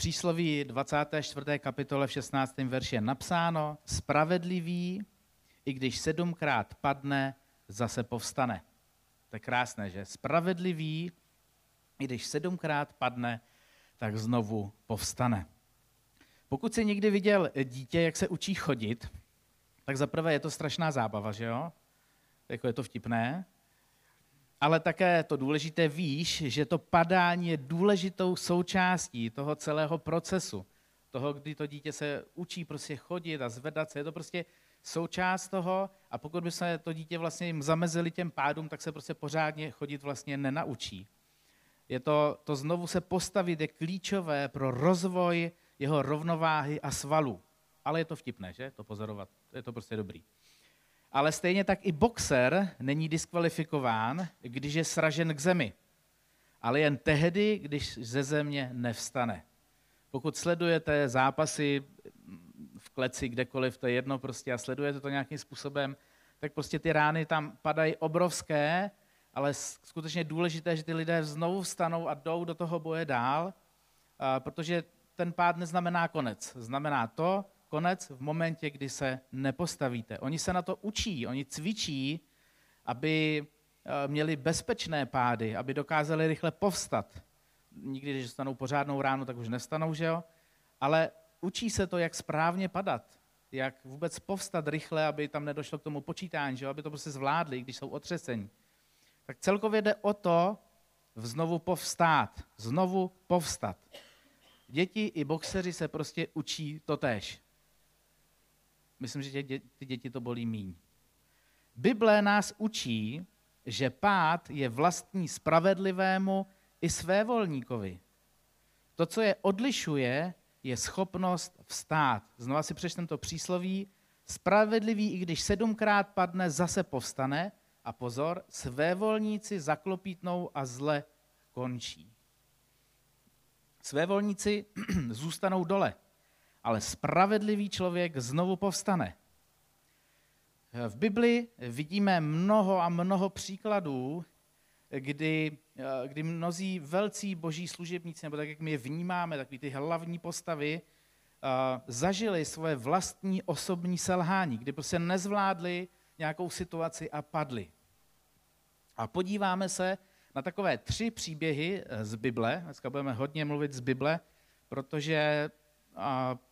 přísloví 24. kapitole v 16. verši je napsáno, spravedlivý, i když sedmkrát padne, zase povstane. To je krásné, že? Spravedlivý, i když sedmkrát padne, tak znovu povstane. Pokud jsi někdy viděl dítě, jak se učí chodit, tak zaprvé je to strašná zábava, že jo? Jako je to vtipné. Ale také to důležité víš, že to padání je důležitou součástí toho celého procesu. Toho, kdy to dítě se učí prostě chodit a zvedat se. Je to prostě součást toho a pokud by se to dítě vlastně jim zamezili těm pádům, tak se prostě pořádně chodit vlastně nenaučí. Je to, to znovu se postavit je klíčové pro rozvoj jeho rovnováhy a svalů. Ale je to vtipné, že? To pozorovat. Je to prostě dobrý. Ale stejně tak i boxer není diskvalifikován, když je sražen k zemi. Ale jen tehdy, když ze země nevstane. Pokud sledujete zápasy v kleci, kdekoliv, to je jedno prostě a sledujete to nějakým způsobem, tak prostě ty rány tam padají obrovské, ale skutečně důležité, že ty lidé znovu vstanou a jdou do toho boje dál, protože ten pád neznamená konec. Znamená to, konec v momentě, kdy se nepostavíte. Oni se na to učí, oni cvičí, aby eh, měli bezpečné pády, aby dokázali rychle povstat. Nikdy, když stanou pořádnou ránu, tak už nestanou, že jo? Ale učí se to, jak správně padat, jak vůbec povstat rychle, aby tam nedošlo k tomu počítání, že jo? aby to prostě zvládli, když jsou otřesení. Tak celkově jde o to, znovu povstát, znovu povstat. Děti i boxeři se prostě učí to tež. Myslím, že ty děti to bolí míň. Bible nás učí, že pád je vlastní spravedlivému i svévolníkovi. To, co je odlišuje, je schopnost vstát. Znova si přečtem to přísloví. Spravedlivý, i když sedmkrát padne, zase povstane. A pozor, svévolníci zaklopítnou a zle končí. Svévolníci zůstanou dole ale spravedlivý člověk znovu povstane. V Bibli vidíme mnoho a mnoho příkladů, kdy, kdy mnozí velcí boží služebníci, nebo tak, jak my je vnímáme, takový ty hlavní postavy, zažili svoje vlastní osobní selhání, kdy prostě nezvládli nějakou situaci a padli. A podíváme se na takové tři příběhy z Bible. Dneska budeme hodně mluvit z Bible, protože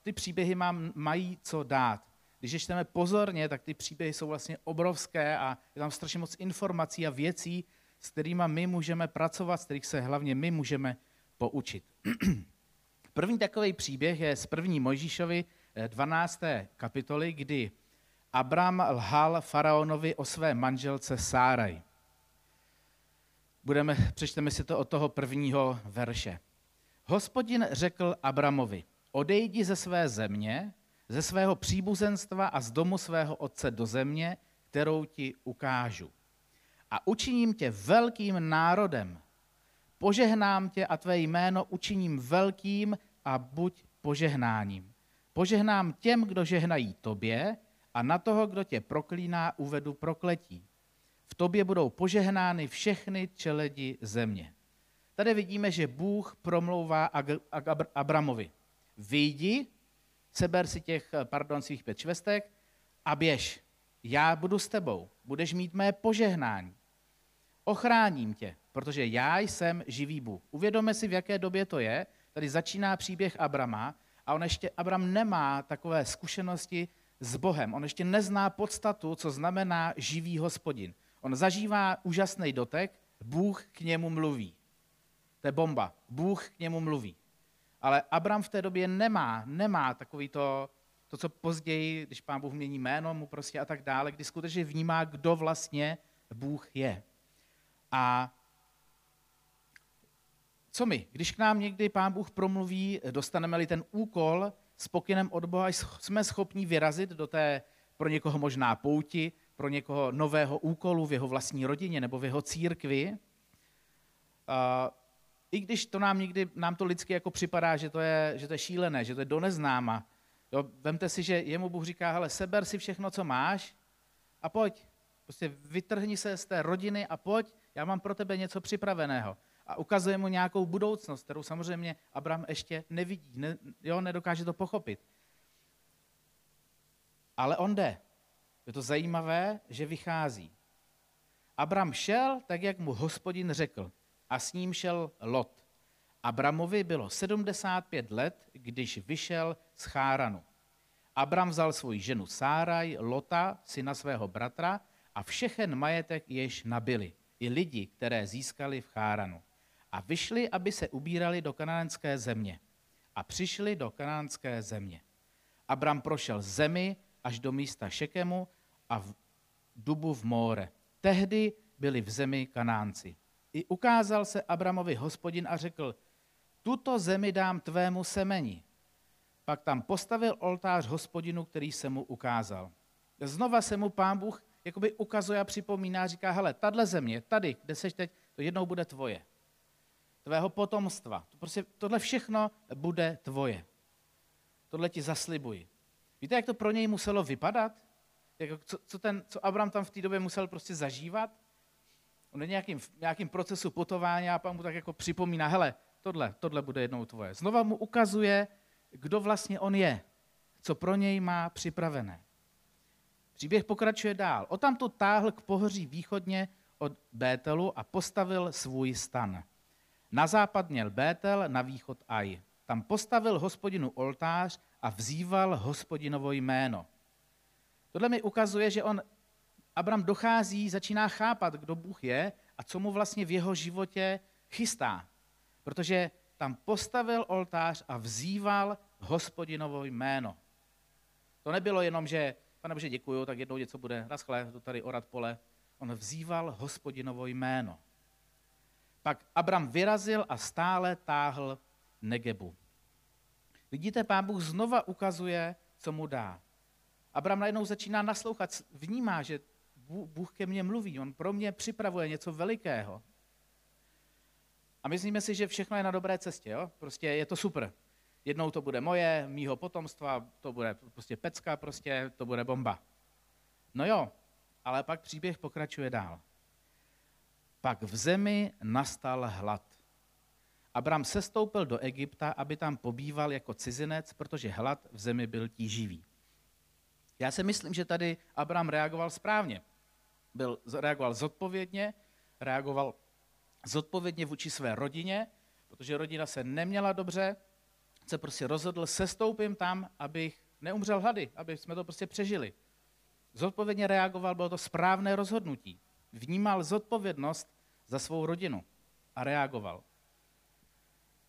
ty příběhy mám, mají co dát. Když je čteme pozorně, tak ty příběhy jsou vlastně obrovské a je tam strašně moc informací a věcí, s kterými my můžeme pracovat, s kterých se hlavně my můžeme poučit. První takový příběh je z první Mojžíšovi 12. Eh, kapitoly, kdy Abram lhal faraonovi o své manželce Sáraj. Budeme, přečteme si to od toho prvního verše. Hospodin řekl Abramovi, odejdi ze své země, ze svého příbuzenstva a z domu svého otce do země, kterou ti ukážu. A učiním tě velkým národem. Požehnám tě a tvé jméno učiním velkým a buď požehnáním. Požehnám těm, kdo žehnají tobě a na toho, kdo tě proklíná, uvedu prokletí. V tobě budou požehnány všechny čeledi země. Tady vidíme, že Bůh promlouvá Abramovi vyjdi, seber si těch, eh, pardon, svých pět švestek a běž. Já budu s tebou, budeš mít mé požehnání. Ochráním tě, protože já jsem živý Bůh. Uvědomme si, v jaké době to je. Tady začíná příběh Abrama a on ještě, Abram nemá takové zkušenosti s Bohem. On ještě nezná podstatu, co znamená živý hospodin. On zažívá úžasný dotek, Bůh k němu mluví. To je bomba. Bůh k němu mluví. Ale Abram v té době nemá, nemá takový to, to, co později, když pán Bůh mění jméno mu prostě a tak dále, kdy skutečně vnímá, kdo vlastně Bůh je. A co my? Když k nám někdy pán Bůh promluví, dostaneme-li ten úkol s pokynem od Boha, jsme schopni vyrazit do té pro někoho možná pouti, pro někoho nového úkolu v jeho vlastní rodině nebo v jeho církvi i když to nám někdy, nám to lidsky jako připadá, že to je, že to je šílené, že to je do neznáma. Jo, vemte si, že jemu Bůh říká, hele, seber si všechno, co máš a pojď. Prostě vytrhni se z té rodiny a pojď, já mám pro tebe něco připraveného. a ukazuje mu nějakou budoucnost, kterou samozřejmě Abraham ještě nevidí, ne, jo, nedokáže to pochopit. Ale on jde. Je to zajímavé, že vychází. Abram šel tak, jak mu hospodin řekl, a s ním šel Lot. Abramovi bylo 75 let, když vyšel z Cháranu. Abram vzal svoji ženu Sáraj, Lota, syna svého bratra, a všechen majetek jež nabili, i lidi, které získali v Cháranu. A vyšli, aby se ubírali do kanánské země. A přišli do kanánské země. Abram prošel zemi až do místa Šekemu a v dubu v Móre. Tehdy byli v zemi Kanánci. I ukázal se Abramovi hospodin a řekl, tuto zemi dám tvému semeni. Pak tam postavil oltář hospodinu, který se mu ukázal. Znova se mu pán Bůh jakoby ukazuje a připomíná, říká, hele, tahle země, tady, kde seš teď, to jednou bude tvoje. Tvého potomstva. To prostě, tohle všechno bude tvoje. Tohle ti zaslibuji. Víte, jak to pro něj muselo vypadat? Jako, co, co, ten, co Abraham tam v té době musel prostě zažívat? On je nějakým, nějakým procesu putování a pán mu tak jako připomíná, hele, tohle, tohle bude jednou tvoje. Znova mu ukazuje, kdo vlastně on je, co pro něj má připravené. Příběh pokračuje dál. O tam to táhl k pohoří východně od Bételu a postavil svůj stan. Na západ měl Bétel, na východ Aj. Tam postavil hospodinu oltář a vzýval hospodinovo jméno. Tohle mi ukazuje, že on, Abram dochází, začíná chápat, kdo Bůh je a co mu vlastně v jeho životě chystá. Protože tam postavil oltář a vzýval hospodinovo jméno. To nebylo jenom, že pane Bože, děkuju, tak jednou něco bude, naschle, to tady orat pole. On vzýval hospodinovo jméno. Pak Abram vyrazil a stále táhl Negebu. Vidíte, pán Bůh znova ukazuje, co mu dá. Abram najednou začíná naslouchat, vnímá, že Bůh ke mně mluví, on pro mě připravuje něco velikého. A myslíme si, že všechno je na dobré cestě, jo? Prostě je to super. Jednou to bude moje, mýho potomstva, to bude prostě pecka, prostě to bude bomba. No jo, ale pak příběh pokračuje dál. Pak v zemi nastal hlad. Abram sestoupil do Egypta, aby tam pobýval jako cizinec, protože hlad v zemi byl tíživý. Já si myslím, že tady Abram reagoval správně. Byl, reagoval zodpovědně, reagoval zodpovědně vůči své rodině, protože rodina se neměla dobře, se prostě rozhodl, sestoupím tam, abych neumřel hlady, aby jsme to prostě přežili. Zodpovědně reagoval, bylo to správné rozhodnutí. Vnímal zodpovědnost za svou rodinu a reagoval.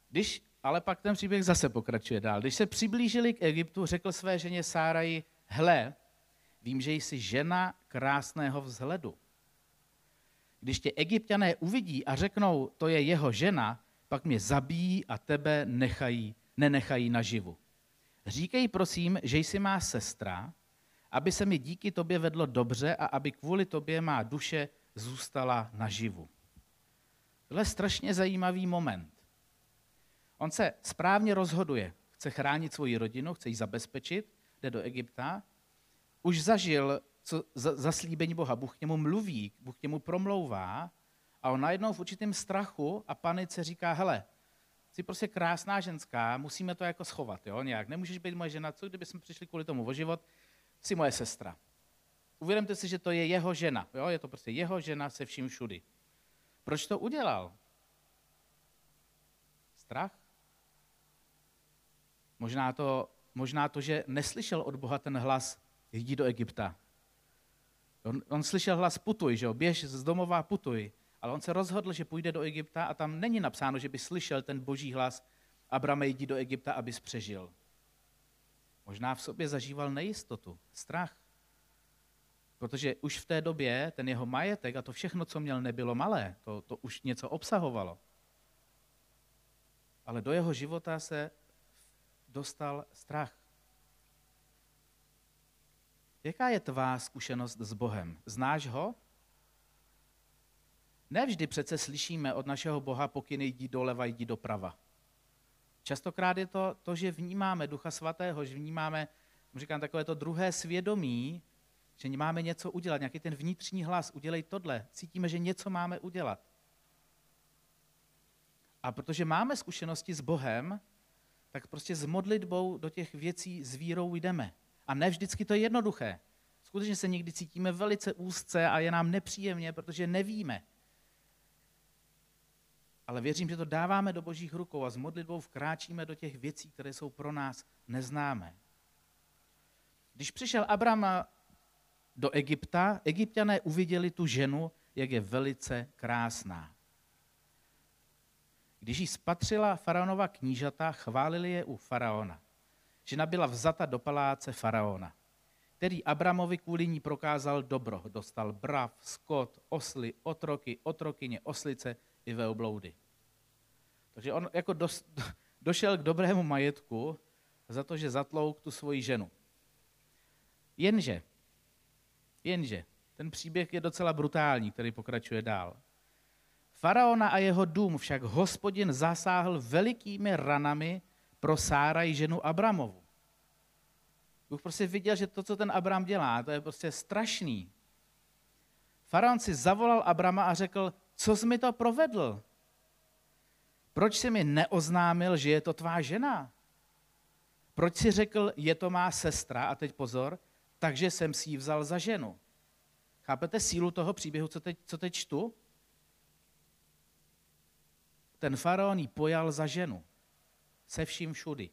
Když ale pak ten příběh zase pokračuje dál. Když se přiblížili k Egyptu, řekl své ženě Sáraji, hle, vím, že jsi žena krásného vzhledu. Když tě egyptiané uvidí a řeknou, to je jeho žena, pak mě zabijí a tebe nechají nenechají naživu. Říkej prosím, že jsi má sestra, aby se mi díky tobě vedlo dobře a aby kvůli tobě má duše zůstala naživu. Tohle je strašně zajímavý moment. On se správně rozhoduje, chce chránit svoji rodinu, chce ji zabezpečit, jde do Egypta, už zažil co, za, zaslíbení Boha, Bůh k němu mluví, Bůh k němu promlouvá a on najednou v určitém strachu a panice říká, hele, jsi prostě krásná ženská, musíme to jako schovat, jo, nějak. Nemůžeš být moje žena, co kdyby jsme přišli kvůli tomu o život, jsi moje sestra. Uvědomte si, že to je jeho žena, jo, je to prostě jeho žena se vším všudy. Proč to udělal? Strach? Možná to, možná to, že neslyšel od Boha ten hlas, jdi do Egypta. On, on slyšel hlas putuj, že jo, běž z domova putuj. Ale on se rozhodl, že půjde do Egypta a tam není napsáno, že by slyšel ten boží hlas Abrame, jdi do Egypta, abys přežil. Možná v sobě zažíval nejistotu, strach. Protože už v té době ten jeho majetek a to všechno, co měl, nebylo malé. To, to už něco obsahovalo. Ale do jeho života se dostal strach. Jaká je tvá zkušenost s Bohem? Znáš ho? Nevždy přece slyšíme od našeho Boha pokyny jdi doleva, jdi doprava. Častokrát je to to, že vnímáme Ducha Svatého, že vnímáme, říkám, takové to druhé svědomí, že máme něco udělat, nějaký ten vnitřní hlas, udělej tohle, cítíme, že něco máme udělat. A protože máme zkušenosti s Bohem, tak prostě s modlitbou do těch věcí s vírou jdeme. A ne vždycky to je jednoduché. Skutečně se někdy cítíme velice úzce a je nám nepříjemně, protože nevíme. Ale věřím, že to dáváme do božích rukou a s modlitbou vkráčíme do těch věcí, které jsou pro nás neznámé. Když přišel Abram do Egypta, egyptiané uviděli tu ženu, jak je velice krásná. Když ji spatřila faraonova knížata, chválili je u faraona. Žena byla vzata do paláce faraona, který Abramovi kvůli ní prokázal dobro. Dostal brav, skot, osly, otroky, otrokyně, oslice i veobloudy. Takže on jako dos, došel k dobrému majetku za to, že zatlouk tu svoji ženu. Jenže, jenže, ten příběh je docela brutální, který pokračuje dál. Faraona a jeho dům však hospodin zasáhl velikými ranami pro Sáraj ženu Abramovu. Bůh prostě viděl, že to, co ten Abram dělá, to je prostě strašný. Faraon si zavolal Abrama a řekl, co jsi mi to provedl? Proč jsi mi neoznámil, že je to tvá žena? Proč si řekl, je to má sestra, a teď pozor, takže jsem si ji vzal za ženu. Chápete sílu toho příběhu, co teď, co teď čtu? Ten faraon ji pojal za ženu. Se vším všudy.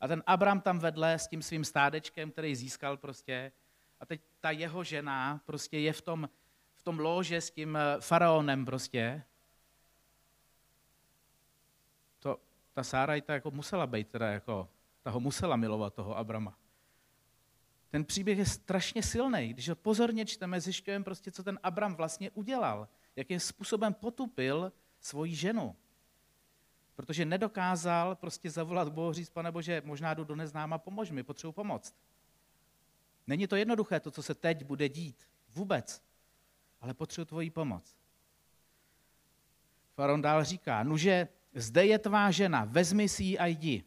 A ten Abram tam vedle s tím svým stádečkem, který získal prostě. A teď ta jeho žena prostě je v tom, v tom lože s tím eh, faraonem prostě. To, ta Sáraj ta jako musela být teda jako, ta ho musela milovat, toho Abrama. Ten příběh je strašně silný. Když ho pozorně čteme, zjišťujeme prostě, co ten Abram vlastně udělal. Jakým způsobem potupil svoji ženu. Protože nedokázal prostě zavolat Bohu říct, pane Bože, možná jdu do neznáma, pomož mi, potřebuji pomoct. Není to jednoduché, to, co se teď bude dít. Vůbec. Ale potřebuji tvoji pomoc. Faraon dál říká, nuže, zde je tvá žena, vezmi si ji a jdi.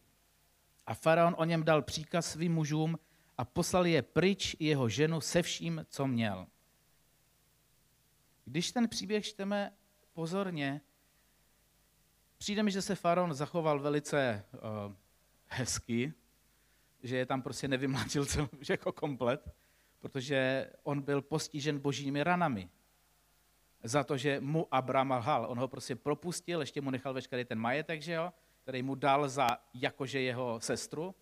A faraon o něm dal příkaz svým mužům a poslal je pryč jeho ženu se vším, co měl. Když ten příběh čteme pozorně, Přijde mi, že se faraon zachoval velice uh, hezky, že je tam prostě nevymlátil celý jako komplet, protože on byl postižen božími ranami. Za to, že mu Abraham lhal. On ho prostě propustil, ještě mu nechal veškerý ten majetek, že jo, který mu dal za jakože jeho sestru.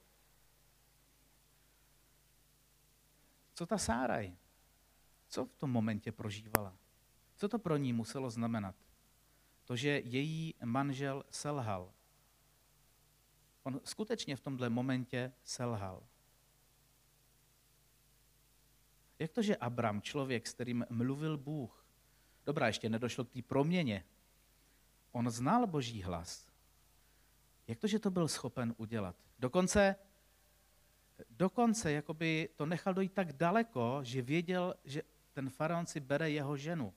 Co ta Sáraj? Co v tom momentě prožívala? Co to pro ní muselo znamenat? To, že její manžel selhal. On skutečně v tomhle momentě selhal. Jak to, že Abram, člověk, s kterým mluvil Bůh, dobrá, ještě nedošlo k té proměně, on znal boží hlas. Jak to, že to byl schopen udělat? Dokonce, dokonce jakoby to nechal dojít tak daleko, že věděl, že ten faraon si bere jeho ženu.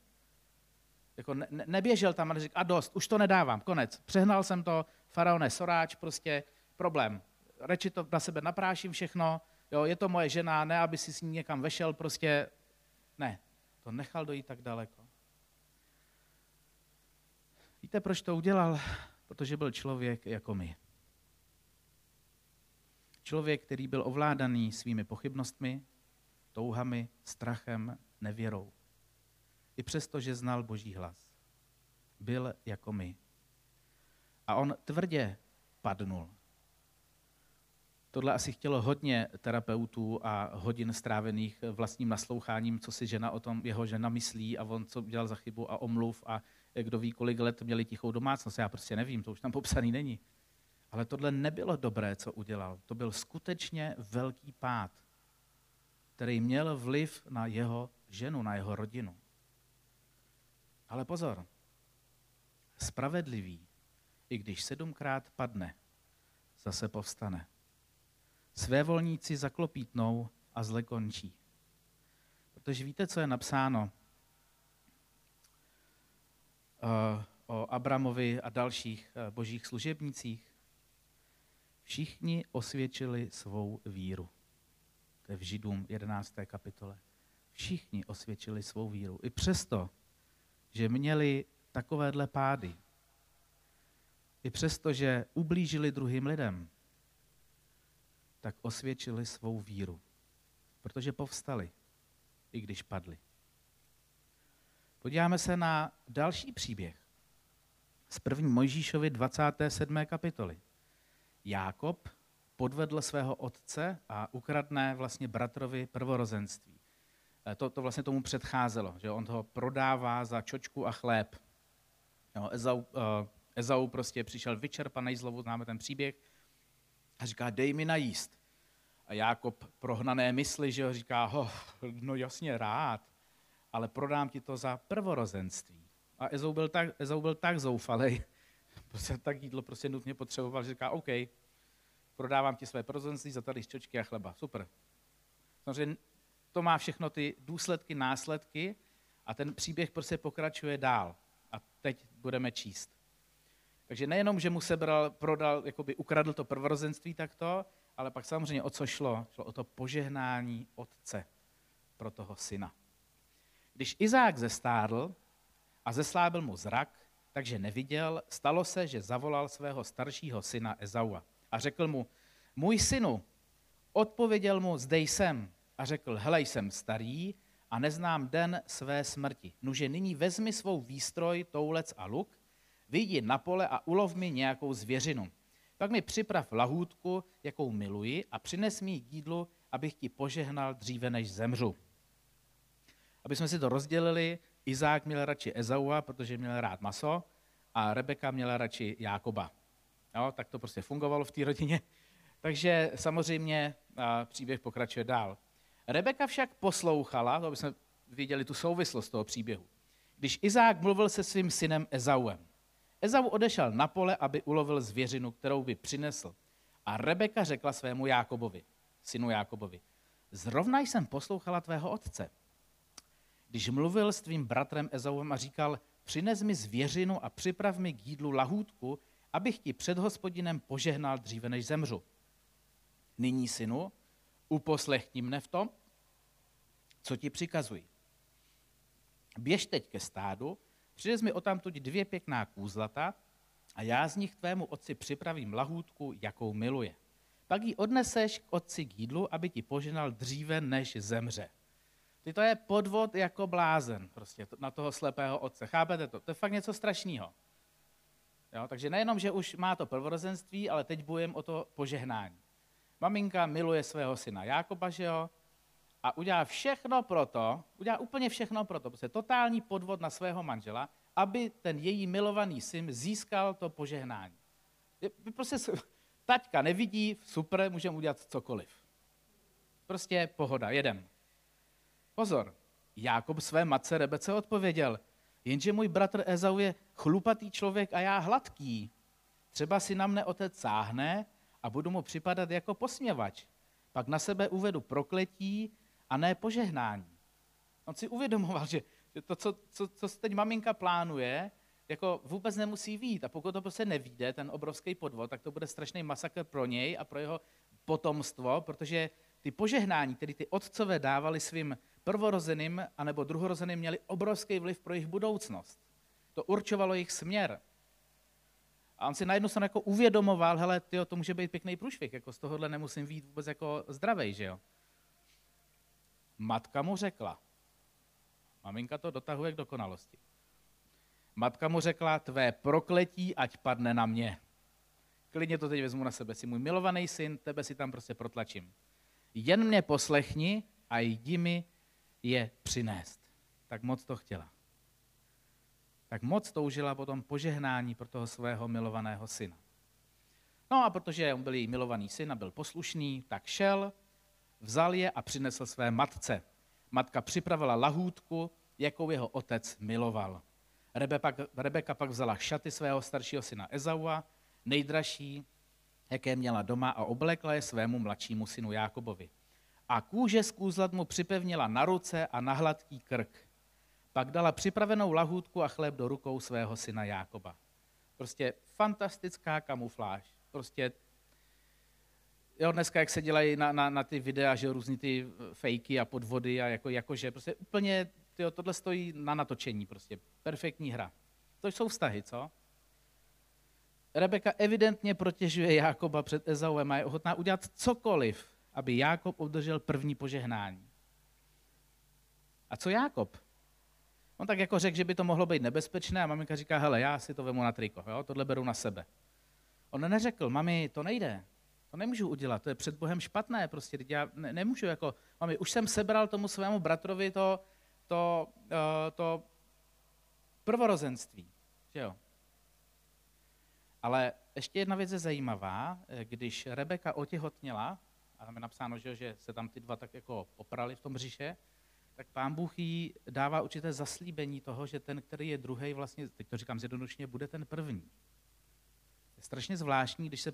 Jako ne, neběžel tam a neřekl, a dost, už to nedávám, konec. Přehnal jsem to, faraone, soráč, prostě problém. Reči to na sebe napráším všechno, jo, je to moje žena, ne, aby si s ní někam vešel, prostě ne. To nechal dojít tak daleko. Víte, proč to udělal? Protože byl člověk jako my. Člověk, který byl ovládaný svými pochybnostmi, touhami, strachem, nevěrou. I přesto, že znal Boží hlas. Byl jako my. A on tvrdě padnul. Tohle asi chtělo hodně terapeutů a hodin strávených vlastním nasloucháním, co si žena o tom, jeho žena myslí a on, co udělal za chybu a omluv a kdo ví, kolik let měli tichou domácnost. Já prostě nevím, to už tam popsaný není. Ale tohle nebylo dobré, co udělal. To byl skutečně velký pád, který měl vliv na jeho ženu, na jeho rodinu. Ale pozor, spravedlivý, i když sedmkrát padne, zase povstane. Své volníci zaklopítnou a zle končí. Protože víte, co je napsáno uh, o Abramovi a dalších uh, božích služebnicích? Všichni osvědčili svou víru. To je v Židům 11. kapitole. Všichni osvědčili svou víru. I přesto, že měli takovéhle pády, i přesto, že ublížili druhým lidem, tak osvědčili svou víru, protože povstali, i když padli. Podíváme se na další příběh z první Mojžíšovi 27. kapitoly. Jákob podvedl svého otce a ukradne vlastně bratrovi prvorozenství. Eh, to, to vlastně tomu předcházelo, že on toho prodává za čočku a chléb. Jo, Ezau, uh, Ezau prostě přišel vyčerpaný zlovu, známe ten příběh, a říká, dej mi najíst. A Jákob prohnané mysli, že ho říká, oh, no jasně rád, ale prodám ti to za prvorozenství. A Ezau byl tak, Ezau byl tak zoufalý, prostě tak jídlo prostě nutně potřeboval, že říká, OK, prodávám ti své prvorozenství za tady čočky a chleba. Super. Samozřejmě to má všechno ty důsledky, následky a ten příběh prostě pokračuje dál. A teď budeme číst. Takže nejenom, že mu sebral, prodal, jakoby ukradl to prvorozenství takto, ale pak samozřejmě o co šlo? Šlo o to požehnání otce pro toho syna. Když Izák zestárl a zeslábil mu zrak, takže neviděl, stalo se, že zavolal svého staršího syna Ezaua a řekl mu, můj synu, odpověděl mu, zde jsem a řekl, hele, jsem starý a neznám den své smrti. Nuže nyní vezmi svou výstroj, toulec a luk, vyjdi na pole a ulov mi nějakou zvěřinu. Pak mi připrav lahůdku, jakou miluji, a přines mi jídlu, abych ti požehnal dříve, než zemřu. Aby jsme si to rozdělili, Izák měl radši Ezaua, protože měl rád maso, a Rebeka měla radši Jákoba. Jo, tak to prostě fungovalo v té rodině. Takže samozřejmě příběh pokračuje dál. Rebeka však poslouchala, to aby jsme viděli tu souvislost toho příběhu. Když Izák mluvil se svým synem Ezauem, Ezau odešel na pole, aby ulovil zvěřinu, kterou by přinesl. A Rebeka řekla svému Jákobovi, synu Jákobovi, zrovna jsem poslouchala tvého otce. Když mluvil s tvým bratrem Ezauem a říkal, přines mi zvěřinu a připrav mi k jídlu lahůdku, abych ti před hospodinem požehnal dříve, než zemřu. Nyní, synu, uposlechni mne v tom, co ti přikazuji. Běž teď ke stádu, přines mi odtamtud dvě pěkná kůzlata a já z nich tvému otci připravím lahůdku, jakou miluje. Pak ji odneseš k otci k jídlu, aby ti poženal dříve, než zemře. Ty to je podvod jako blázen prostě na toho slepého otce. Chápete to? To je fakt něco strašného. Jo, takže nejenom, že už má to prvorozenství, ale teď bojem o to požehnání. Maminka miluje svého syna Jákoba, že jo? A udělá všechno pro to, udělá úplně všechno pro to, prostě totální podvod na svého manžela, aby ten její milovaný syn získal to požehnání. Prostě taťka nevidí, super, můžeme udělat cokoliv. Prostě pohoda, jedem. Pozor, Jákob své matce Rebece odpověděl, jenže můj bratr Ezau je chlupatý člověk a já hladký. Třeba si na mne otec sáhne a budu mu připadat jako posměvač. Pak na sebe uvedu prokletí a ne požehnání. On si uvědomoval, že, že to, co, co, co teď maminka plánuje, jako vůbec nemusí vít. A pokud to prostě nevíde, ten obrovský podvod, tak to bude strašný masakr pro něj a pro jeho potomstvo, protože ty požehnání, které ty otcové dávali svým prvorozeným anebo druhorozeným, měly obrovský vliv pro jejich budoucnost. To určovalo jejich směr. A on si najednou se jako uvědomoval, hele, tyjo, to může být pěkný průšvih, jako z tohohle nemusím být vůbec jako zdravej, že jo. Matka mu řekla, maminka to dotahuje k dokonalosti. Matka mu řekla, tvé prokletí, ať padne na mě. Klidně to teď vezmu na sebe, jsi můj milovaný syn, tebe si tam prostě protlačím. Jen mě poslechni a jdi mi je přinést. Tak moc to chtěla tak moc toužila potom požehnání pro toho svého milovaného syna. No a protože on byl její milovaný syn a byl poslušný, tak šel, vzal je a přinesl své matce. Matka připravila lahůdku, jakou jeho otec miloval. Rebeka, pak vzala šaty svého staršího syna Ezaua, nejdražší, jaké měla doma a oblekla je svému mladšímu synu Jákobovi. A kůže z kůzlat mu připevnila na ruce a na hladký krk. Pak dala připravenou lahůdku a chléb do rukou svého syna Jákoba. Prostě fantastická kamufláž. Prostě jo, dneska, jak se dělají na, na, na ty videa, že různý ty fejky a podvody a jako, jakože prostě úplně, tyjo, tohle stojí na natočení prostě. Perfektní hra. To jsou vztahy, co? Rebeka evidentně protěžuje Jákoba před Ezauem a je ochotná udělat cokoliv, aby Jákob obdržel první požehnání. A co Jákob? On tak jako řekl, že by to mohlo být nebezpečné a maminka říká, hele, já si to vemu na triko, jo? tohle beru na sebe. On neřekl, mami, to nejde, to nemůžu udělat, to je před Bohem špatné, prostě já ne, nemůžu jako, mami, už jsem sebral tomu svému bratrovi to, to, uh, to prvorozenství, že jo. Ale ještě jedna věc je zajímavá, když Rebeka otěhotněla, a tam je napsáno, že, že se tam ty dva tak jako poprali v tom břiše, tak pán Bůh jí dává určité zaslíbení toho, že ten, který je druhý, vlastně, teď to říkám zjednodušně, bude ten první. Je strašně zvláštní, když se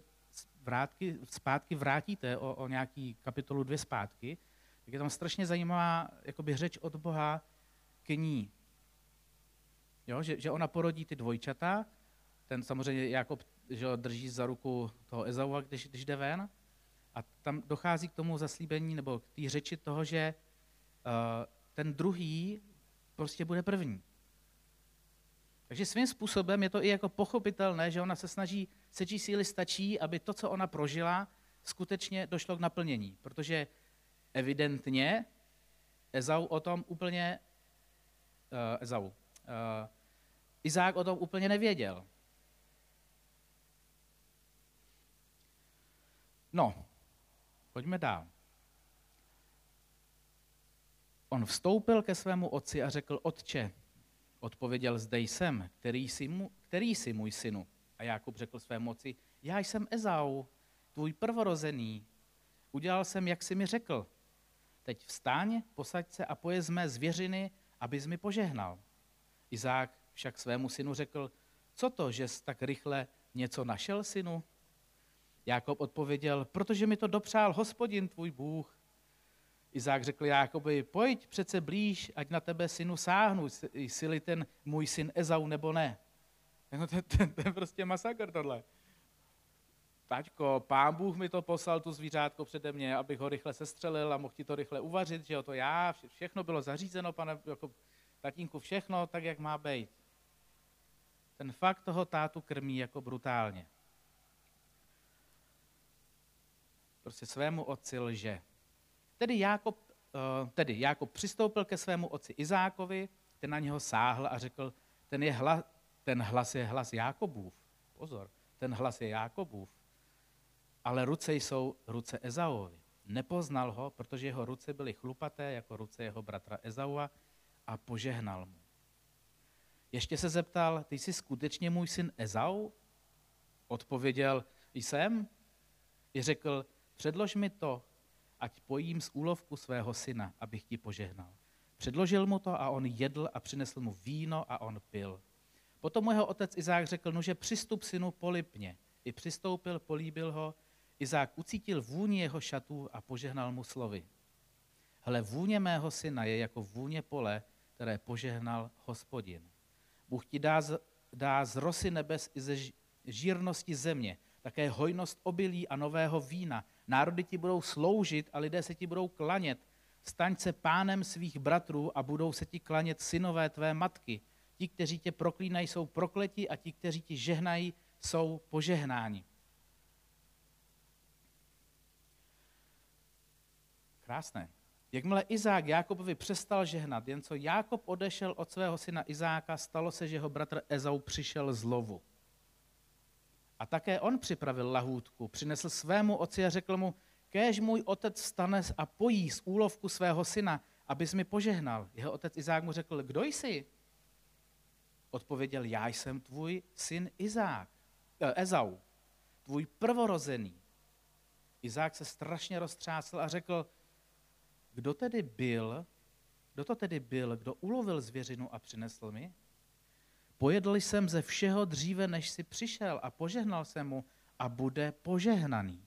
vrátky, zpátky vrátíte o, o nějaký kapitolu dvě zpátky, tak je tam strašně zajímavá jakoby řeč od Boha k ní. Jo, že, že ona porodí ty dvojčata, ten samozřejmě Jakob že drží za ruku toho Ezaua, když, když jde ven, a tam dochází k tomu zaslíbení nebo k té řeči toho, že uh, ten druhý prostě bude první. Takže svým způsobem je to i jako pochopitelné, že ona se snaží, sečí síly stačí, aby to, co ona prožila, skutečně došlo k naplnění. Protože evidentně Ezau o tom úplně, uh, Ezau, uh, Izák o tom úplně nevěděl. No, pojďme dál. On vstoupil ke svému otci a řekl, otče, odpověděl, zde jsem, který jsi, mu, který jsi můj synu. A Jakub řekl svému otci, já jsem Ezau, tvůj prvorozený. Udělal jsem, jak jsi mi řekl. Teď vstáň, posaď se a pojez mé zvěřiny, abys mi požehnal. Izák však svému synu řekl, co to, že jsi tak rychle něco našel, synu? Jakob odpověděl, protože mi to dopřál hospodin tvůj Bůh. Izák řekl Jákobi, pojď přece blíž, ať na tebe synu sáhnu, jestli ten můj syn Ezau nebo ne. No, to, to, to je prostě masakr tohle. Taťko, pán Bůh mi to poslal, tu zvířátko přede mě, abych ho rychle sestřelil a mohl ti to rychle uvařit, že jo, to já, všechno bylo zařízeno, pane, jako tatínku, všechno tak, jak má být. Ten fakt toho tátu krmí jako brutálně. prostě svému otci lže. Tedy Jákob, eh, tedy Jákob přistoupil ke svému otci Izákovi, ten na něho sáhl a řekl, ten, je hla, ten hlas je hlas Jákobův. Pozor, ten hlas je Jákobův. Ale ruce jsou ruce Ezauovi. Nepoznal ho, protože jeho ruce byly chlupaté jako ruce jeho bratra Ezaua a požehnal mu. Ještě se zeptal, ty jsi skutečně můj syn Ezau? Odpověděl, jsem. I řekl, Předlož mi to, ať pojím z úlovku svého syna, abych ti požehnal. Předložil mu to a on jedl a přinesl mu víno a on pil. Potom mu jeho otec Izák řekl, no, že přistup synu polipně. I přistoupil, políbil ho. Izák ucítil vůni jeho šatů a požehnal mu slovy. Hle, vůně mého syna je jako vůně pole, které požehnal hospodin. Bůh ti dá z, dá z rosy nebes i ze žírnosti země, také hojnost obilí a nového vína, Národy ti budou sloužit a lidé se ti budou klanět. Staň se pánem svých bratrů a budou se ti klanět synové tvé matky. Ti, kteří tě proklínají, jsou prokleti a ti, kteří ti žehnají, jsou požehnáni. Krásné. Jakmile Izák Jákobovi přestal žehnat, jen co Jákob odešel od svého syna Izáka, stalo se, že jeho bratr Ezau přišel z lovu. A také on připravil lahůdku, přinesl svému otci a řekl mu, kéž můj otec stane a pojí z úlovku svého syna, abys mi požehnal. Jeho otec Izák mu řekl, kdo jsi? Odpověděl, já jsem tvůj syn Izák, eh, Ezau, tvůj prvorozený. Izák se strašně roztřásl a řekl, kdo tedy byl, kdo to tedy byl, kdo ulovil zvěřinu a přinesl mi? Pojedl jsem ze všeho dříve, než si přišel a požehnal jsem mu a bude požehnaný.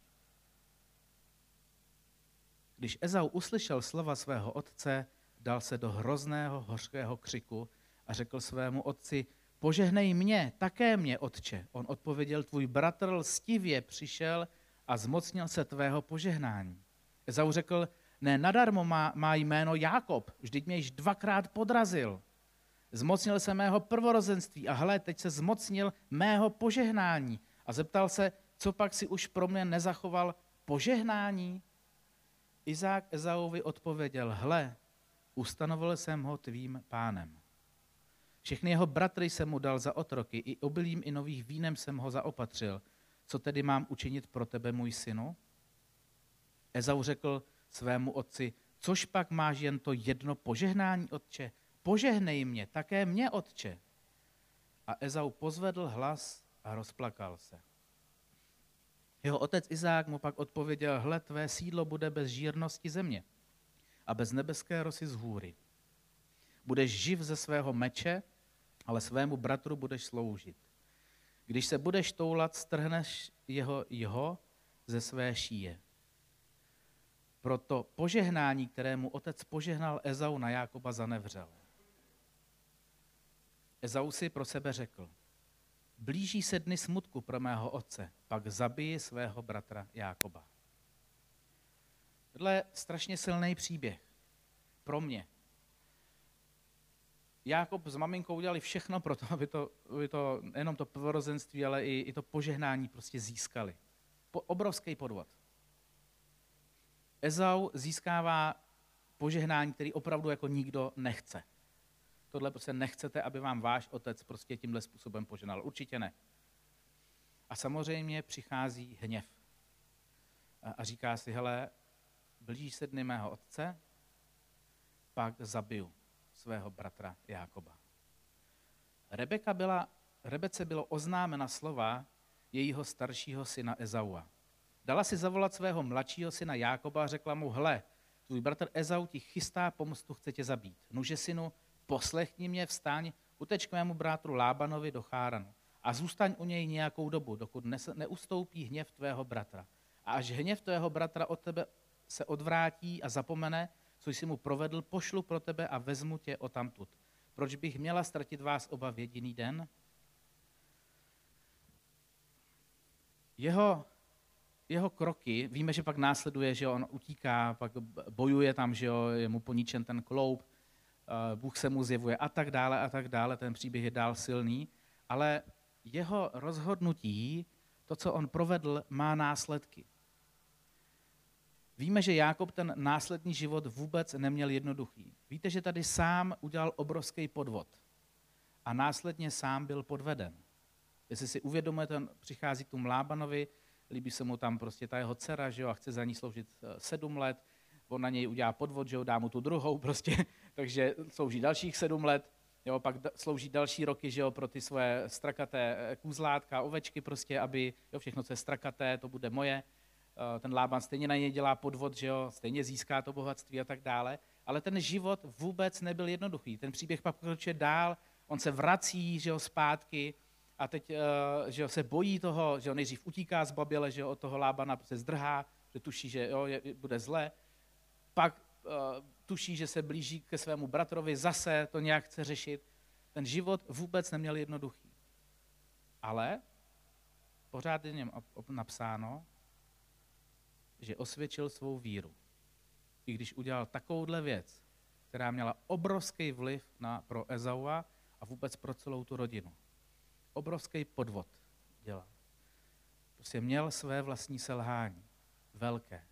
Když Ezau uslyšel slova svého otce, dal se do hrozného hořkého křiku a řekl svému otci, požehnej mě, také mě, otče. On odpověděl, tvůj bratr lstivě přišel a zmocnil se tvého požehnání. Ezau řekl, ne nadarmo má, má jméno Jákob, vždyť mě již dvakrát podrazil. Zmocnil se mého prvorozenství a hle, teď se zmocnil mého požehnání. A zeptal se, co pak si už pro mě nezachoval požehnání? Izák Ezauvi odpověděl, hle, ustanovil jsem ho tvým pánem. Všechny jeho bratry jsem mu dal za otroky, i obilím i nových vínem jsem ho zaopatřil. Co tedy mám učinit pro tebe, můj synu? Ezau řekl svému otci, což pak máš jen to jedno požehnání, otče? Požehnej mě, také mě, otče. A Ezau pozvedl hlas a rozplakal se. Jeho otec Izák mu pak odpověděl, hle, tvé sídlo bude bez žírnosti země a bez nebeské rosy z hůry. Budeš živ ze svého meče, ale svému bratru budeš sloužit. Když se budeš toulat, strhneš jeho, jeho ze své šíje. Proto požehnání, kterému otec požehnal Ezau na Jákoba, zanevřel. Ezau si pro sebe řekl, blíží se dny smutku pro mého otce, pak zabiji svého bratra Jákoba. Tohle je strašně silný příběh pro mě. Jákob s maminkou udělali všechno pro to, aby to, aby to nejenom to prvorozenství, ale i, i to požehnání prostě získali. Po, obrovský podvod. Ezau získává požehnání, který opravdu jako nikdo nechce. Tohle prostě nechcete, aby vám váš otec prostě tímhle způsobem poženal. Určitě ne. A samozřejmě přichází hněv. A, a říká si, hele, blíží se dny mého otce, pak zabiju svého bratra Jákoba. Rebeka byla, Rebece bylo oznámena slova jejího staršího syna Ezaua. Dala si zavolat svého mladšího syna Jákoba a řekla mu, hle, tvůj bratr Ezau ti chystá pomstu, chce tě zabít. Nuže synu, poslechni mě, vstaň, uteč k mému brátru Lábanovi do Cháranu a zůstaň u něj nějakou dobu, dokud neustoupí hněv tvého bratra. A až hněv tvého bratra od tebe se odvrátí a zapomene, co jsi mu provedl, pošlu pro tebe a vezmu tě o tamtud. Proč bych měla ztratit vás oba v jediný den? Jeho, jeho kroky, víme, že pak následuje, že on utíká, pak bojuje tam, že jo, je mu poničen ten kloup, eh, Bůh se mu zjevuje a tak dále a tak dále, ten příběh je dál silný, ale jeho rozhodnutí, to, co on provedl, má následky. Víme, že Jákob ten následný život vůbec neměl jednoduchý. Víte, že tady sám udělal obrovský podvod a následně sám byl podveden. Jestli si uvědomujete, on přichází k tomu Lábanovi, líbí se mu tam prostě ta jeho dcera, že jo, a chce za ní sloužit eh, sedm let, on na něj udělá podvod, že jo, dá mu tu druhou prostě, takže slouží dalších sedm let, jo, pak slouží další roky, že jo, pro ty svoje strakaté eh, kůzlátka, ovečky prostě, aby, jo, všechno, co je strakaté, to bude moje, ten Lában stejně na něj dělá podvod, že jo, stejně získá to bohatství a tak dále. Ale ten život vůbec nebyl jednoduchý. Ten příběh pak pokračuje dál, on se vrací, že jo, zpátky a teď, eh, že jo, se bojí toho, že jo, nejdřív utíká z Babile, že jo, od toho Lábana se zdrhá, že tuší, že jo, je, bude zle. Pak uh, tuší, že se blíží ke svému bratrovi, zase to nějak chce řešit. Ten život vůbec neměl jednoduchý. Ale pořád je něm napsáno, že osvědčil svou víru. I když udělal takovouhle věc, která měla obrovský vliv na, pro Ezaua a vůbec pro celou tu rodinu. Obrovský podvod dělal. Prostě měl své vlastní selhání. Velké.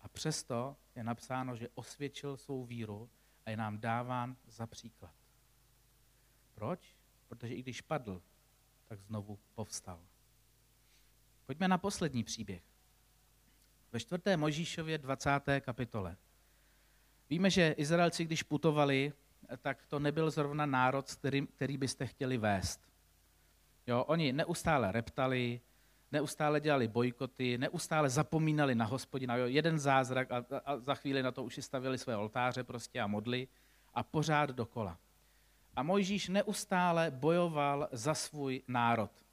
A přesto je napsáno, že osvědčil svou víru a je nám dáván za příklad. Proč? Protože i když padl, tak znovu povstal. Pojďme na poslední příběh ve čtvrté Možíšově 20. kapitole. Víme, že Izraelci, když putovali, tak to nebyl zrovna národ, který, který byste chtěli vést. Jo, oni neustále reptali, neustále dělali bojkoty, neustále zapomínali na hospodina. Jo, jeden zázrak a, a za chvíli na to už si stavili své oltáře prostě a modly a pořád dokola. A Mojžíš neustále bojoval za svůj národ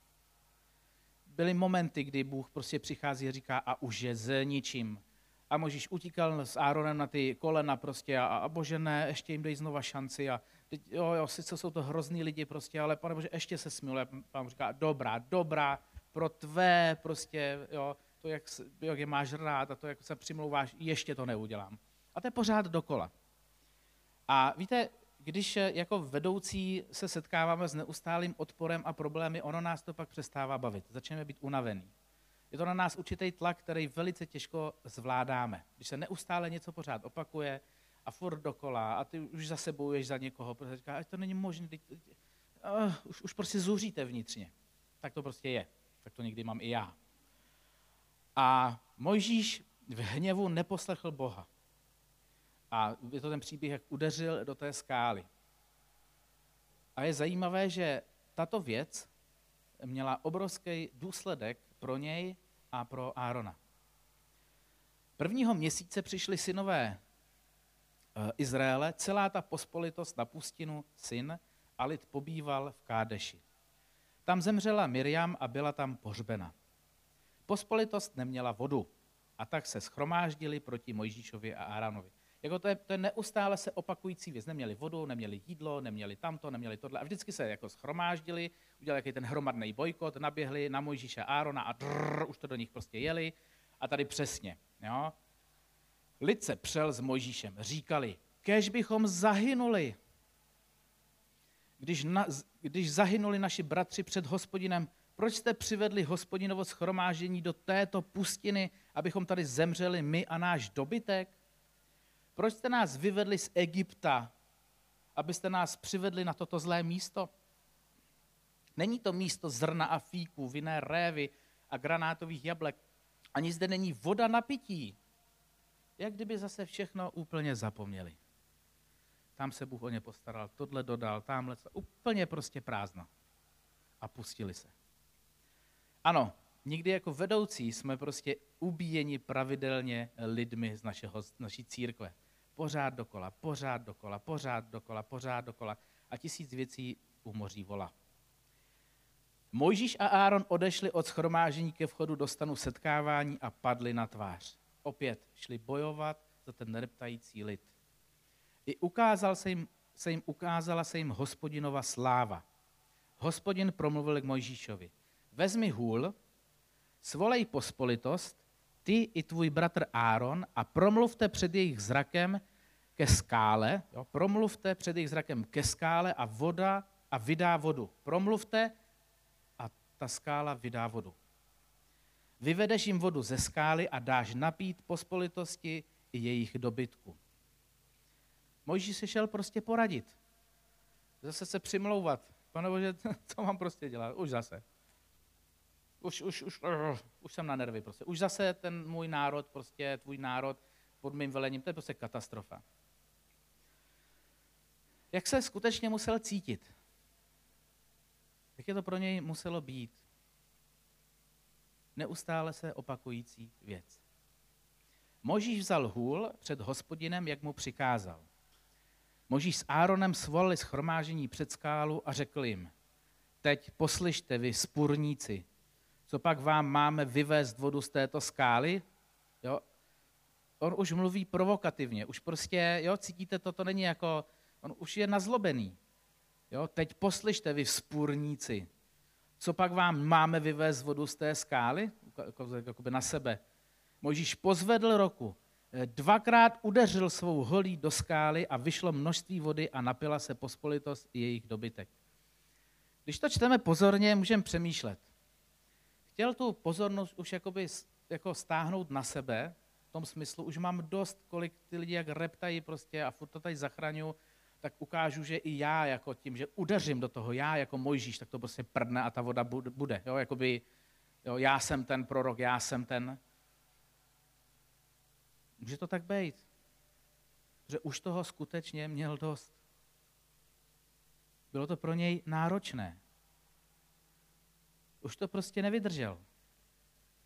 byly momenty, kdy Bůh prostě přichází a říká a už je zničím. A Možíš utíkal s Áronem na ty kolena prostě a, a bože ne, ještě jim dej znova šanci a teď, jo, jo, sice jsou to hrozný lidi prostě, ale pane bože, ještě se smiluje. Pán říká, dobrá, dobrá, pro tvé prostě, jo, to, jak, jak je máš rád a to, jak se přimlouváš, ještě to neudělám. A to je pořád dokola. A víte, když eh, jako vedoucí se setkáváme s neustálým odporem a problémy, ono nás to pak přestává bavit. Začneme být unavený. Je to na nás určitý tlak, který velice těžko zvládáme. Když se neustále něco pořád opakuje a furt dokola a ty už zase bojuješ za někoho, protože říká, to není možné, uh, už, už prostě zuříte vnitřně. Tak to prostě je. Tak to někdy mám i já. A Mojžíš v hněvu neposlechl Boha. A je to ten příběh, jak udeřil do té skály. A je zajímavé, že tato věc měla obrovský důsledek pro něj a pro Árona. Prvního měsíce přišli synové eh, Izraele, celá ta pospolitost na pustinu, syn, a lid pobýval v Kádeši. Tam zemřela Miriam a byla tam pohřbena. Pospolitost neměla vodu a tak se schromáždili proti Mojžíšovi a Áronovi. Jako to, je, to je neustále se opakující věc. Neměli vodu, neměli jídlo, neměli tamto, neměli tohle. A vždycky se jako schromáždili, udělali jaký ten hromadný bojkot, naběhli na Mojžíše Árona a drrr, už to do nich prostě jeli. A tady přesně. Jo? Lid se přel s Mojžíšem. Říkali, kež bychom zahynuli. Když, na, když zahynuli naši bratři před hospodinem, proč jste přivedli hospodinovo schromáždění do této pustiny, abychom tady zemřeli my a náš dobytek? Proč jste nás vyvedli z Egypta, abyste nás přivedli na toto zlé místo? Není to místo zrna a fíků, vinné révy a granátových jablek. Ani zde není voda na pití. Jak kdyby zase všechno úplně zapomněli. Tam se Bůh o ně postaral, tohle dodal, tamhle, úplně prostě prázdno. A pustili se. Ano, nikdy jako vedoucí jsme prostě ubíjeni pravidelně lidmi z, našeho, z naší církve. Pořád dokola, pořád dokola, pořád dokola, pořád dokola a tisíc věcí u moří vola. Mojžíš a Áron odešli od schromážení ke vchodu do stanu setkávání a padli na tvář. Opět šli bojovat za ten neptající lid. I ukázal se jim, se jim ukázala se jim hospodinova sláva. Hospodin promluvil k Mojžíšovi. Vezmi hůl, svolej pospolitost, ty i tvůj bratr Áron a promluvte před jejich zrakem ke skále, jo, promluvte před jejich zrakem ke skále a voda a vydá vodu. Promluvte a ta skála vydá vodu. Vyvedeš jim vodu ze skály a dáš napít pospolitosti i jejich dobytku. Mojžíš se šel prostě poradit. Zase se přimlouvat. Pane Bože, co mám prostě dělat? Už zase. Už, už, už, uh, už jsem na nervy prostě. Už zase ten můj národ, prostě tvůj národ pod mým velením, to je prostě katastrofa. Jak se skutečně musel cítit? Jak je to pro něj muselo být? Neustále se opakující věc. Možíš vzal hůl před hospodinem, jak mu přikázal. Možíš s Áronem svolali schromážení před skálu a řekl jim, teď poslyšte vy spurníci, co pak vám máme vyvést vodu z této skály? Jo? On už mluví provokativně, už prostě, jo, cítíte to, to není jako, on už je nazlobený. Jo? Teď poslyšte vy vzpůrníci, co pak vám máme vyvést vodu z té skály? Jako, jako na sebe. Možíš pozvedl roku, dvakrát udeřil svou holí do skály a vyšlo množství vody a napila se pospolitost i jejich dobytek. Když to čteme pozorně, můžeme přemýšlet chtěl tu pozornost už jakoby jako stáhnout na sebe, v tom smyslu, už mám dost, kolik ty lidi jak reptají prostě a furt to tady zachraňu, tak ukážu, že i já jako tím, že udeřím do toho, já jako Mojžíš, tak to prostě prdne a ta voda bude. Jo, jakoby, jo, já jsem ten prorok, já jsem ten. Může to tak být. Že už toho skutečně měl dost. Bylo to pro něj náročné. Už to prostě nevydržel.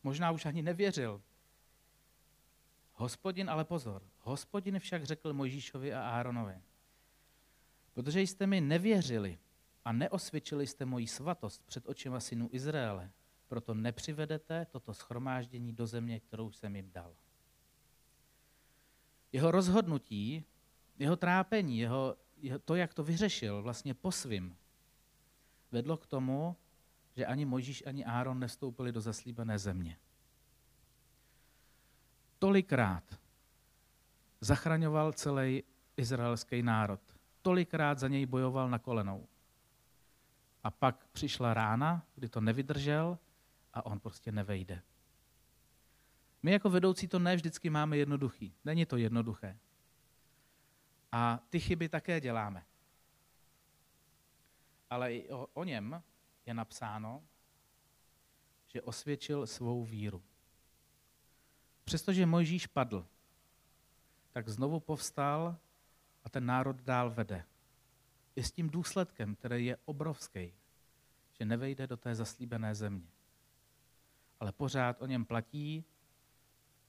Možná už ani nevěřil. Hospodin, ale pozor, hospodin však řekl Mojžíšovi a Áronovi, protože jste mi nevěřili a neosvědčili jste moji svatost před očima synů Izraele, proto nepřivedete toto schromáždění do země, kterou jsem jim dal. Jeho rozhodnutí, jeho trápení, jeho, to, jak to vyřešil vlastně po svým, vedlo k tomu, že ani Mojžíš, ani Áron nestoupili do zaslíbené země. Tolikrát zachraňoval celý izraelský národ. tolikrát za něj bojoval na kolenou. A pak přišla rána, kdy to nevydržel a on prostě nevejde. My jako vedoucí to ne vždycky máme jednoduchý. Není to jednoduché. A ty chyby také děláme. Ale i o, o něm je napsáno, že osvědčil svou víru. Přestože Mojžíš padl, tak znovu povstal a ten národ dál vede. I s tím důsledkem, který je obrovský, že nevejde do té zaslíbené země. Ale pořád o něm platí,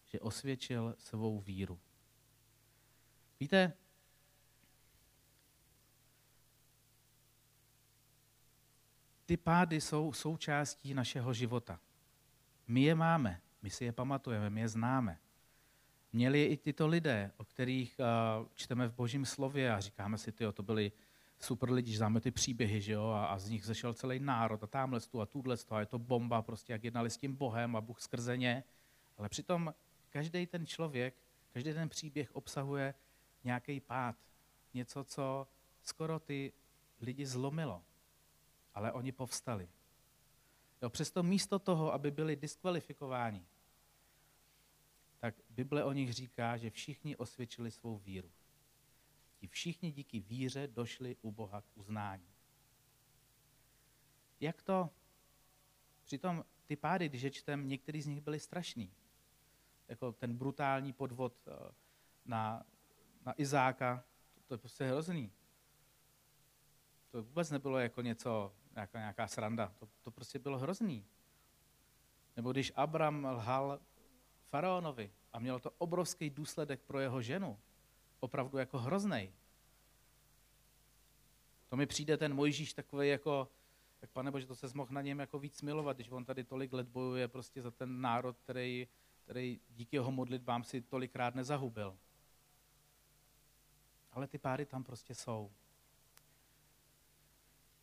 že osvědčil svou víru. Víte, ty pády jsou součástí našeho života. My je máme, my si je pamatujeme, my je známe. Měli je i tyto lidé, o kterých uh, čteme v božím slově a říkáme si, tyjo, to byli super lidi, že známe ty příběhy, že jo, a, a z nich zešel celý národ a tamhle a tuhle a je to bomba, prostě jak jednali s tím Bohem a Bůh skrze ně. Ale přitom každý ten člověk, každý ten příběh obsahuje nějaký pád, něco, co skoro ty lidi zlomilo, ale oni povstali. Jo, přesto místo toho, aby byli diskvalifikováni, tak Bible o nich říká, že všichni osvědčili svou víru. Ti všichni díky víře došli u Boha k uznání. Jak to? Přitom ty pády, když je čtem, některý z nich byli strašný. Jako ten brutální podvod eh, na, na Izáka, to, to je prostě hrozný. To vůbec nebylo jako něco, nějaká, nějaká sranda. To, to prostě bylo hrozný. Nebo když Abram lhal faraonovi a mělo to obrovský důsledek pro jeho ženu, opravdu jako hrozný. To mi přijde ten Mojžíš takový jako, tak pane Bože, to se mohl na něm jako víc milovat, když on tady tolik let bojuje prostě za ten národ, který, který díky jeho modlitbám si tolikrát nezahubil. Ale ty páry tam prostě jsou.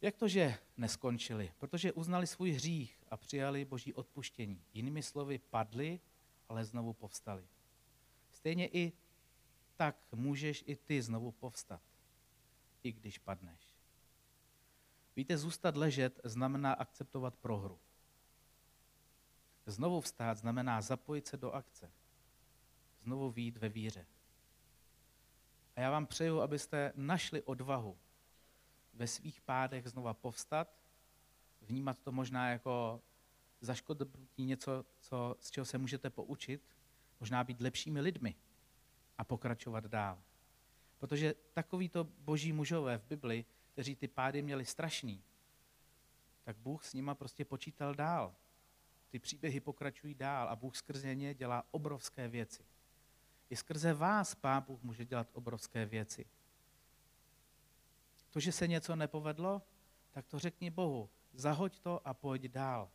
Jak to, že neskončili? Protože uznali svůj hřích a přijali boží odpuštění. Jinými slovy, padli ale znovu povstali. Stejně i tak můžeš i ty znovu povstat, i když padneš. Víte, zůstat ležet znamená akceptovat prohru. Znovu vstát znamená zapojit se do akce. Znovu výjít ve víře. A já vám přeju, abyste našli odvahu ve svých pádech znova povstat, vnímat to možná jako zaškodnutí něco, co, z čeho se můžete poučit, možná být lepšími lidmi a pokračovat dál. Protože takovýto boží mužové v Bibli, kteří ty pády měli strašný, tak Bůh s nima prostě počítal dál. Ty příběhy pokračují dál a Bůh skrze ně dělá obrovské věci. I skrze vás Pán Bůh může dělat obrovské věci. To, že se něco nepovedlo, tak to řekni Bohu. Zahoď to a pojď dál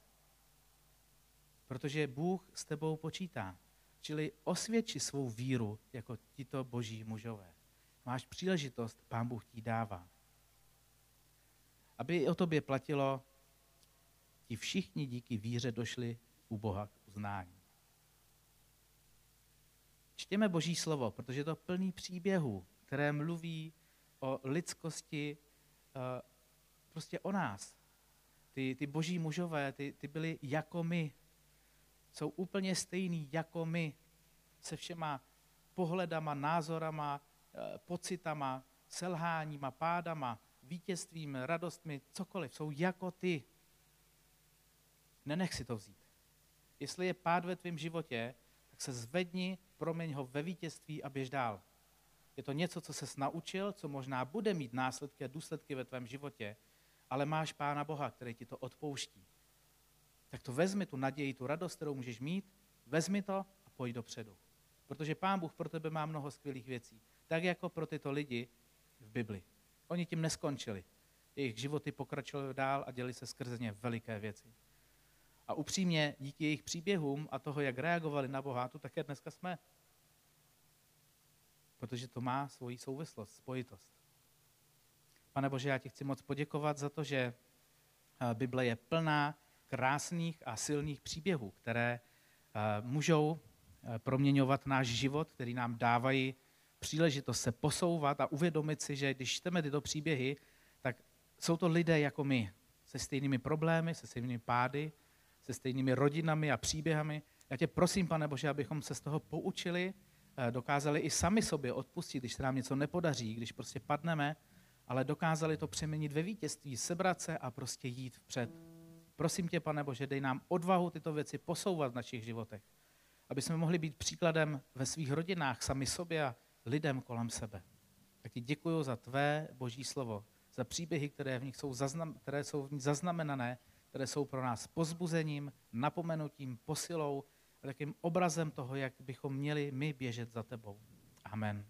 protože Bůh s tebou počítá. Čili osvědči svou víru jako tito boží mužové. Máš příležitost, pán Bůh ti dává. Aby o tobě platilo, ti všichni díky víře došli u Boha k uznání. Čtěme Boží slovo, protože je to plný příběhů, které mluví o lidskosti, eh, prostě o nás. Ty, ty boží mužové, ty, ty byli jako my, jsou úplně stejný jako my, se všema pohledama, názorama, eh, pocitama, selháníma, pádama, vítězstvím, radostmi, cokoliv. Jsou jako ty. Nenech si to vzít. Jestli je pád ve tvém životě, tak se zvedni, proměň ho ve vítězství a běž dál. Je to něco, co ses naučil, co možná bude mít následky a důsledky ve tvém životě, ale máš Pána Boha, který ti to odpouští tak to vezmi, tu naději, tu radost, kterou můžeš mít, vezmi to a pojď dopředu. Protože Pán Bůh pro tebe má mnoho skvělých věcí. Tak jako pro tyto lidi v Bibli. Oni tím neskončili. Jejich životy pokračovaly dál a děli se skrze ně veliké věci. A upřímně, díky jejich příběhům a toho, jak reagovali na Boha, tu také dneska jsme. Protože to má svoji souvislost, spojitost. Pane Bože, já ti chci moc poděkovat za to, že eh, Bible je plná krásných a silných příběhů, které eh, můžou eh, proměňovat náš život, který nám dávají příležitost se posouvat a uvědomit si, že když čteme tyto příběhy, tak jsou to lidé jako my, se stejnými problémy, se stejnými pády, se stejnými rodinami a příběhami. Já tě prosím, pane Bože, abychom se z toho poučili, dokázali i sami sobě odpustit, když se nám něco nepodaří, když prostě padneme, ale dokázali to přeměnit ve vítězství, sebrat se a prostě jít vpřed. Prosím tě, pane Bože, dej nám odvahu tyto věci posouvat v našich životech, aby jsme mohli být příkladem ve svých rodinách, sami sobě a lidem kolem sebe. Tak ti děkuji za tvé boží slovo, za příběhy, které v nich jsou, zaznam, které jsou v nich zaznamenané, které jsou pro nás pozbuzením, napomenutím, posilou, takým obrazem toho, jak bychom měli my běžet za tebou. Amen.